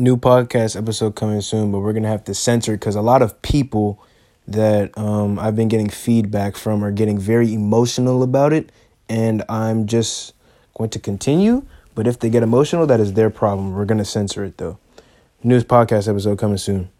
new podcast episode coming soon, but we're gonna have to censor because a lot of people that um, I've been getting feedback from are getting very emotional about it, and I'm just going to continue. But if they get emotional, that is their problem. We're gonna censor it though. News podcast episode coming soon.